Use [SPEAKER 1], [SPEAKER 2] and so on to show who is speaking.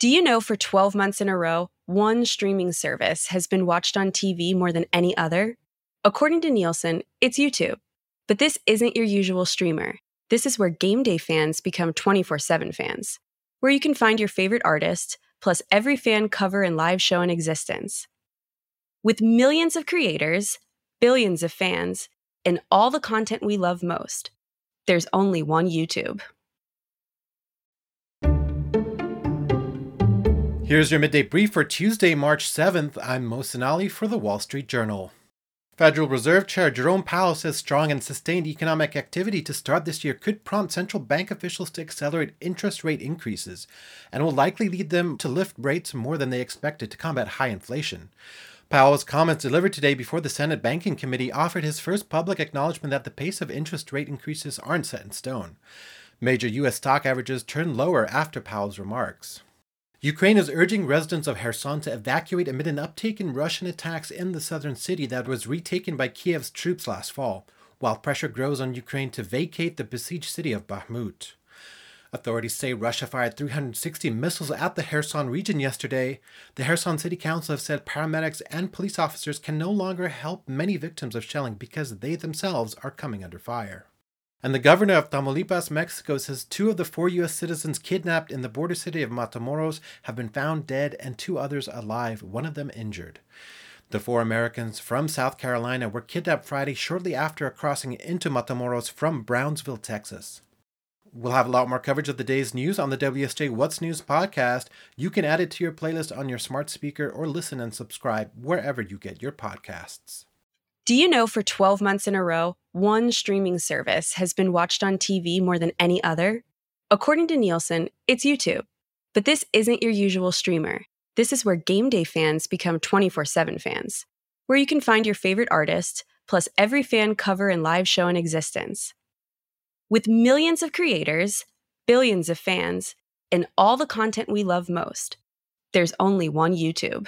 [SPEAKER 1] Do you know for 12 months in a row, one streaming service has been watched on TV more than any other? According to Nielsen, it's YouTube. But this isn't your usual streamer. This is where game day fans become 24 7 fans, where you can find your favorite artist, plus every fan cover and live show in existence. With millions of creators, billions of fans, and all the content we love most, there's only one YouTube.
[SPEAKER 2] Here's your midday brief for Tuesday, March 7th. I'm Mohsen Ali for the Wall Street Journal. Federal Reserve Chair Jerome Powell says strong and sustained economic activity to start this year could prompt central bank officials to accelerate interest rate increases and will likely lead them to lift rates more than they expected to combat high inflation. Powell's comments delivered today before the Senate Banking Committee offered his first public acknowledgement that the pace of interest rate increases aren't set in stone. Major U.S. stock averages turned lower after Powell's remarks. Ukraine is urging residents of Kherson to evacuate amid an uptick in Russian attacks in the southern city that was retaken by Kiev's troops last fall, while pressure grows on Ukraine to vacate the besieged city of Bakhmut. Authorities say Russia fired 360 missiles at the Kherson region yesterday. The Kherson City Council have said paramedics and police officers can no longer help many victims of shelling because they themselves are coming under fire. And the governor of Tamaulipas, Mexico, says two of the four U.S. citizens kidnapped in the border city of Matamoros have been found dead and two others alive, one of them injured. The four Americans from South Carolina were kidnapped Friday shortly after crossing into Matamoros from Brownsville, Texas. We'll have a lot more coverage of the day's news on the WSJ What's News podcast. You can add it to your playlist on your smart speaker or listen and subscribe wherever you get your podcasts.
[SPEAKER 1] Do you know for 12 months in a row, one streaming service has been watched on TV more than any other? According to Nielsen, it's YouTube. But this isn't your usual streamer. This is where game day fans become 24 7 fans, where you can find your favorite artist, plus every fan cover and live show in existence. With millions of creators, billions of fans, and all the content we love most, there's only one YouTube.